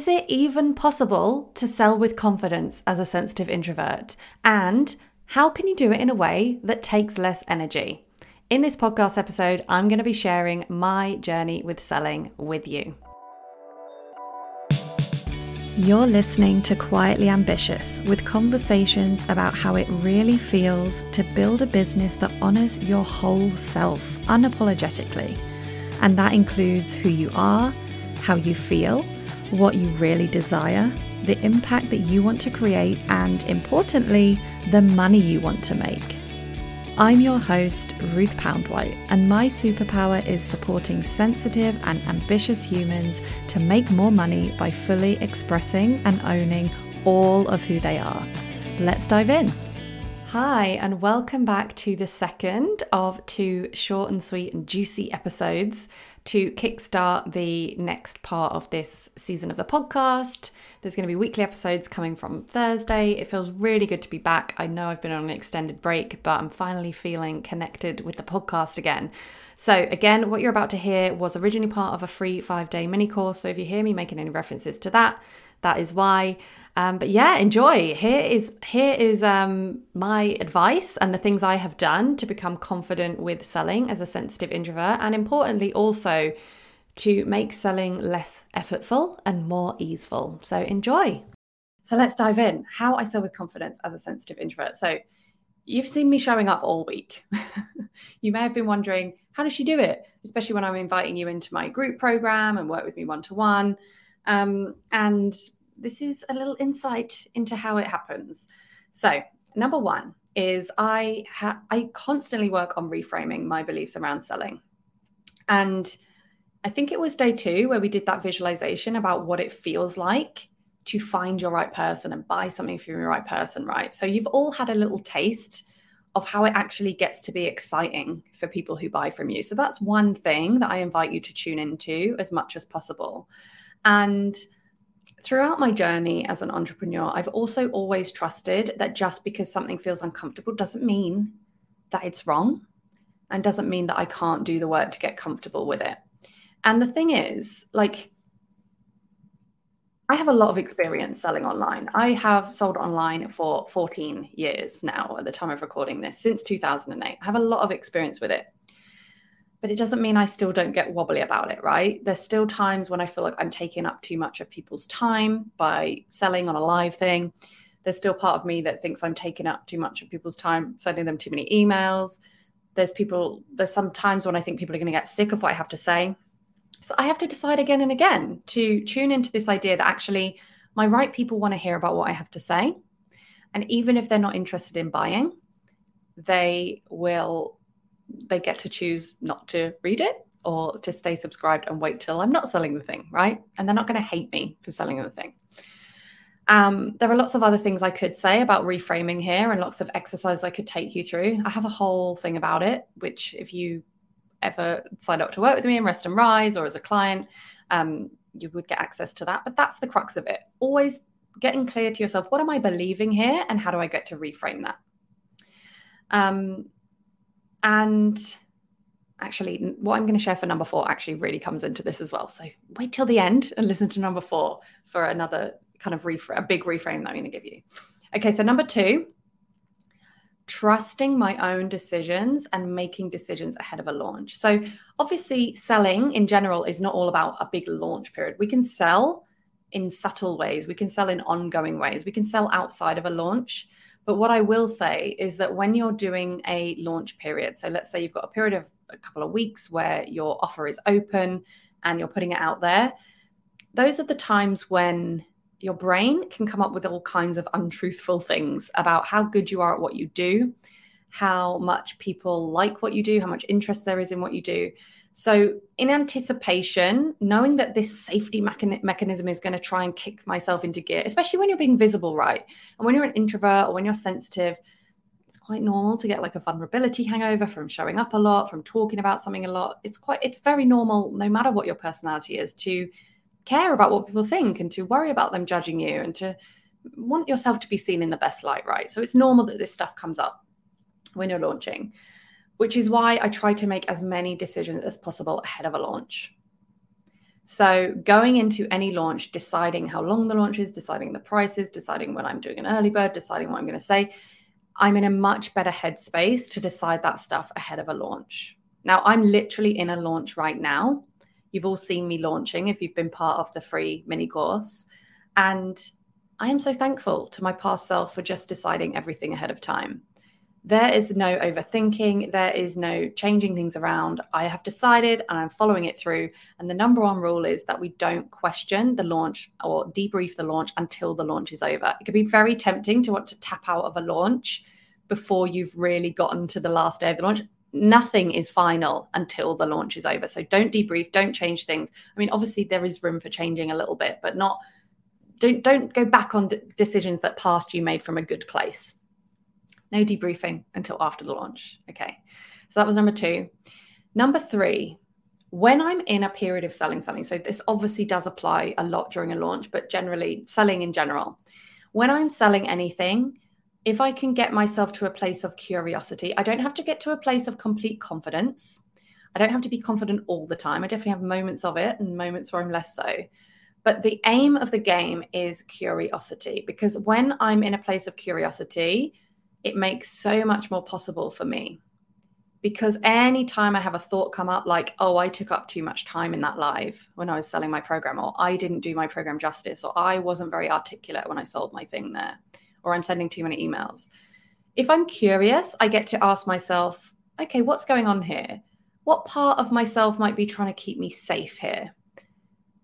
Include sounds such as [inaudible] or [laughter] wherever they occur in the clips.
Is it even possible to sell with confidence as a sensitive introvert? And how can you do it in a way that takes less energy? In this podcast episode, I'm going to be sharing my journey with selling with you. You're listening to Quietly Ambitious with conversations about how it really feels to build a business that honors your whole self unapologetically. And that includes who you are, how you feel, what you really desire, the impact that you want to create, and importantly, the money you want to make. I'm your host, Ruth Poundwhite, and my superpower is supporting sensitive and ambitious humans to make more money by fully expressing and owning all of who they are. Let's dive in. Hi, and welcome back to the second of two short and sweet and juicy episodes to kickstart the next part of this season of the podcast. There's going to be weekly episodes coming from Thursday. It feels really good to be back. I know I've been on an extended break, but I'm finally feeling connected with the podcast again. So, again, what you're about to hear was originally part of a free five day mini course. So, if you hear me making any references to that, that is why. Um, but yeah, enjoy. Here is here is um, my advice and the things I have done to become confident with selling as a sensitive introvert, and importantly, also to make selling less effortful and more easeful. So enjoy. So let's dive in. How I sell with confidence as a sensitive introvert. So you've seen me showing up all week. [laughs] you may have been wondering, how does she do it? Especially when I'm inviting you into my group program and work with me one to one. Um, and this is a little insight into how it happens. So, number one is I ha- I constantly work on reframing my beliefs around selling, and I think it was day two where we did that visualization about what it feels like to find your right person and buy something from your right person, right? So you've all had a little taste of how it actually gets to be exciting for people who buy from you. So that's one thing that I invite you to tune into as much as possible. And throughout my journey as an entrepreneur, I've also always trusted that just because something feels uncomfortable doesn't mean that it's wrong and doesn't mean that I can't do the work to get comfortable with it. And the thing is, like, I have a lot of experience selling online. I have sold online for 14 years now at the time of recording this, since 2008. I have a lot of experience with it but it doesn't mean I still don't get wobbly about it, right? There's still times when I feel like I'm taking up too much of people's time by selling on a live thing. There's still part of me that thinks I'm taking up too much of people's time, sending them too many emails. There's people, there's some times when I think people are going to get sick of what I have to say. So I have to decide again and again to tune into this idea that actually my right people want to hear about what I have to say. And even if they're not interested in buying, they will they get to choose not to read it or to stay subscribed and wait till I'm not selling the thing, right? And they're not going to hate me for selling the thing. Um, there are lots of other things I could say about reframing here and lots of exercises I could take you through. I have a whole thing about it, which if you ever sign up to work with me in Rest and Rise or as a client, um, you would get access to that. But that's the crux of it. Always getting clear to yourself, what am I believing here and how do I get to reframe that? Um, and actually, what I'm going to share for number four actually really comes into this as well. So wait till the end and listen to number four for another kind of reframe, a big reframe that I'm going to give you. Okay, so number two, trusting my own decisions and making decisions ahead of a launch. So, obviously, selling in general is not all about a big launch period. We can sell in subtle ways, we can sell in ongoing ways, we can sell outside of a launch. But what I will say is that when you're doing a launch period, so let's say you've got a period of a couple of weeks where your offer is open and you're putting it out there, those are the times when your brain can come up with all kinds of untruthful things about how good you are at what you do, how much people like what you do, how much interest there is in what you do. So, in anticipation, knowing that this safety mechan- mechanism is going to try and kick myself into gear, especially when you're being visible, right? And when you're an introvert or when you're sensitive, it's quite normal to get like a vulnerability hangover from showing up a lot, from talking about something a lot. It's quite, it's very normal, no matter what your personality is, to care about what people think and to worry about them judging you and to want yourself to be seen in the best light, right? So, it's normal that this stuff comes up when you're launching which is why I try to make as many decisions as possible ahead of a launch. So, going into any launch, deciding how long the launch is, deciding the prices, deciding when I'm doing an early bird, deciding what I'm going to say, I'm in a much better headspace to decide that stuff ahead of a launch. Now, I'm literally in a launch right now. You've all seen me launching if you've been part of the free mini course. And I am so thankful to my past self for just deciding everything ahead of time. There is no overthinking. There is no changing things around. I have decided and I'm following it through. And the number one rule is that we don't question the launch or debrief the launch until the launch is over. It can be very tempting to want to tap out of a launch before you've really gotten to the last day of the launch. Nothing is final until the launch is over. So don't debrief, don't change things. I mean, obviously, there is room for changing a little bit, but not. Don't, don't go back on d- decisions that past you made from a good place no debriefing until after the launch. Okay. So that was number two. Number three, when I'm in a period of selling something, so this obviously does apply a lot during a launch, but generally selling in general. When I'm selling anything, if I can get myself to a place of curiosity, I don't have to get to a place of complete confidence. I don't have to be confident all the time. I definitely have moments of it and moments where I'm less so. But the aim of the game is curiosity because when I'm in a place of curiosity, it makes so much more possible for me because anytime I have a thought come up like, oh, I took up too much time in that live when I was selling my program, or I didn't do my program justice, or I wasn't very articulate when I sold my thing there, or I'm sending too many emails. If I'm curious, I get to ask myself, okay, what's going on here? What part of myself might be trying to keep me safe here?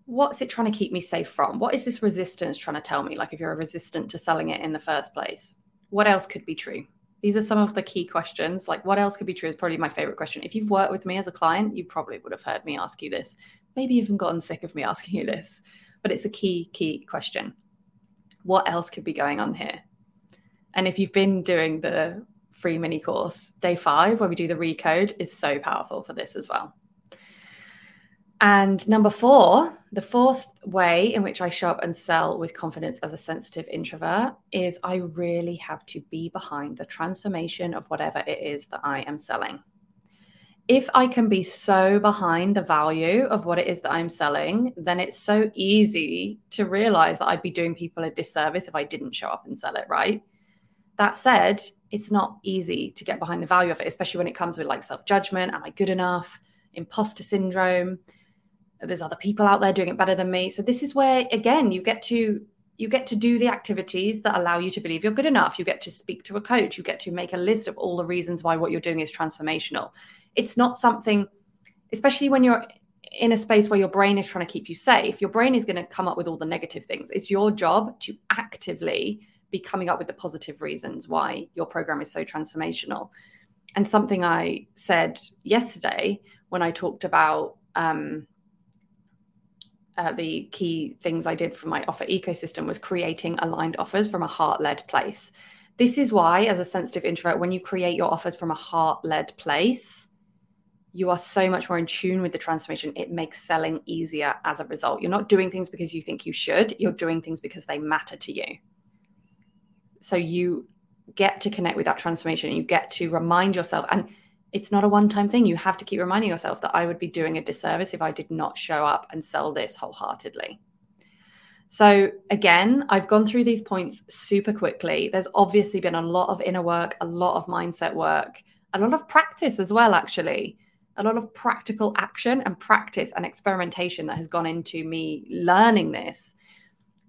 What's it trying to keep me safe from? What is this resistance trying to tell me? Like if you're resistant to selling it in the first place what else could be true? These are some of the key questions. Like, what else could be true is probably my favorite question. If you've worked with me as a client, you probably would have heard me ask you this, maybe even gotten sick of me [laughs] asking you this, but it's a key, key question. What else could be going on here? And if you've been doing the free mini course, day five, where we do the recode, is so powerful for this as well. And number four, the fourth way in which I show up and sell with confidence as a sensitive introvert is I really have to be behind the transformation of whatever it is that I am selling. If I can be so behind the value of what it is that I'm selling, then it's so easy to realize that I'd be doing people a disservice if I didn't show up and sell it, right? That said, it's not easy to get behind the value of it, especially when it comes with like self judgment. Am I good enough? Imposter syndrome there's other people out there doing it better than me. So this is where again you get to you get to do the activities that allow you to believe you're good enough. You get to speak to a coach. You get to make a list of all the reasons why what you're doing is transformational. It's not something especially when you're in a space where your brain is trying to keep you safe your brain is going to come up with all the negative things. It's your job to actively be coming up with the positive reasons why your program is so transformational. And something i said yesterday when i talked about um, uh, the key things I did for my offer ecosystem was creating aligned offers from a heart led place. This is why, as a sensitive introvert, when you create your offers from a heart led place, you are so much more in tune with the transformation. It makes selling easier as a result. You're not doing things because you think you should, you're doing things because they matter to you. So you get to connect with that transformation. You get to remind yourself. And it's not a one time thing. You have to keep reminding yourself that I would be doing a disservice if I did not show up and sell this wholeheartedly. So, again, I've gone through these points super quickly. There's obviously been a lot of inner work, a lot of mindset work, a lot of practice as well, actually. A lot of practical action and practice and experimentation that has gone into me learning this.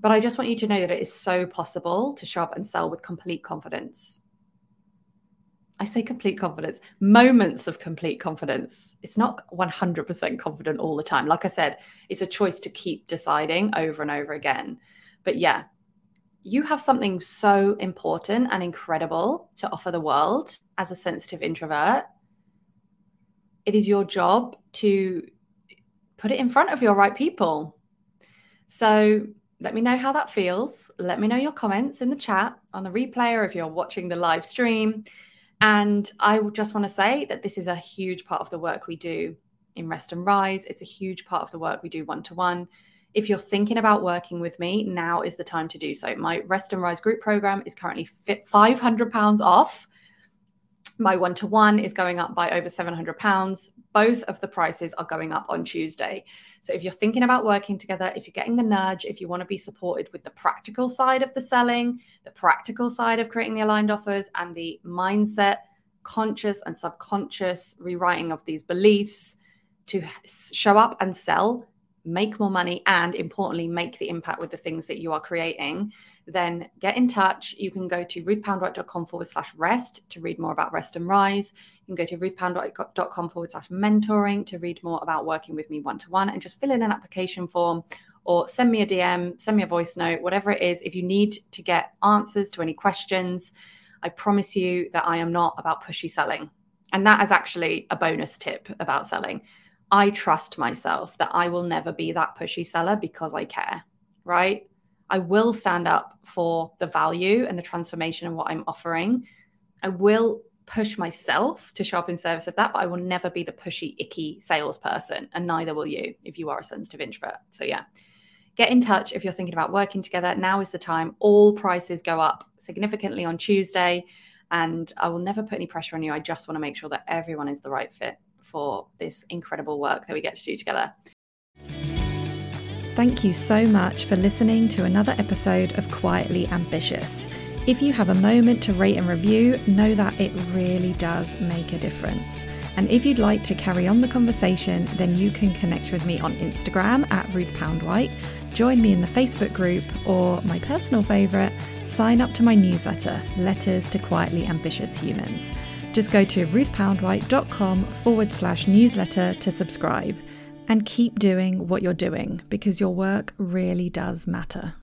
But I just want you to know that it is so possible to show up and sell with complete confidence. I say complete confidence, moments of complete confidence. It's not 100% confident all the time. Like I said, it's a choice to keep deciding over and over again. But yeah, you have something so important and incredible to offer the world as a sensitive introvert. It is your job to put it in front of your right people. So let me know how that feels. Let me know your comments in the chat on the replay or if you're watching the live stream. And I just want to say that this is a huge part of the work we do in Rest and Rise. It's a huge part of the work we do one to one. If you're thinking about working with me, now is the time to do so. My Rest and Rise group program is currently £500 off. My one to one is going up by over £700. Both of the prices are going up on Tuesday. So if you're thinking about working together, if you're getting the nudge, if you want to be supported with the practical side of the selling, the practical side of creating the aligned offers, and the mindset, conscious and subconscious rewriting of these beliefs to show up and sell make more money, and importantly, make the impact with the things that you are creating, then get in touch. You can go to ruthpoundwhite.com forward slash rest to read more about rest and rise. You can go to ruthpoundwhite.com forward slash mentoring to read more about working with me one to one and just fill in an application form or send me a DM, send me a voice note, whatever it is. If you need to get answers to any questions, I promise you that I am not about pushy selling. And that is actually a bonus tip about selling. I trust myself that I will never be that pushy seller because I care, right? I will stand up for the value and the transformation of what I'm offering. I will push myself to show up in service of that, but I will never be the pushy, icky salesperson. And neither will you if you are a sensitive introvert. So, yeah, get in touch if you're thinking about working together. Now is the time. All prices go up significantly on Tuesday. And I will never put any pressure on you. I just want to make sure that everyone is the right fit for this incredible work that we get to do together. Thank you so much for listening to another episode of Quietly Ambitious. If you have a moment to rate and review, know that it really does make a difference. And if you'd like to carry on the conversation, then you can connect with me on Instagram at Ruth Poundwhite, join me in the Facebook group, or my personal favourite, sign up to my newsletter, Letters to Quietly Ambitious Humans. Just go to ruthpoundwhite.com forward slash newsletter to subscribe and keep doing what you're doing because your work really does matter.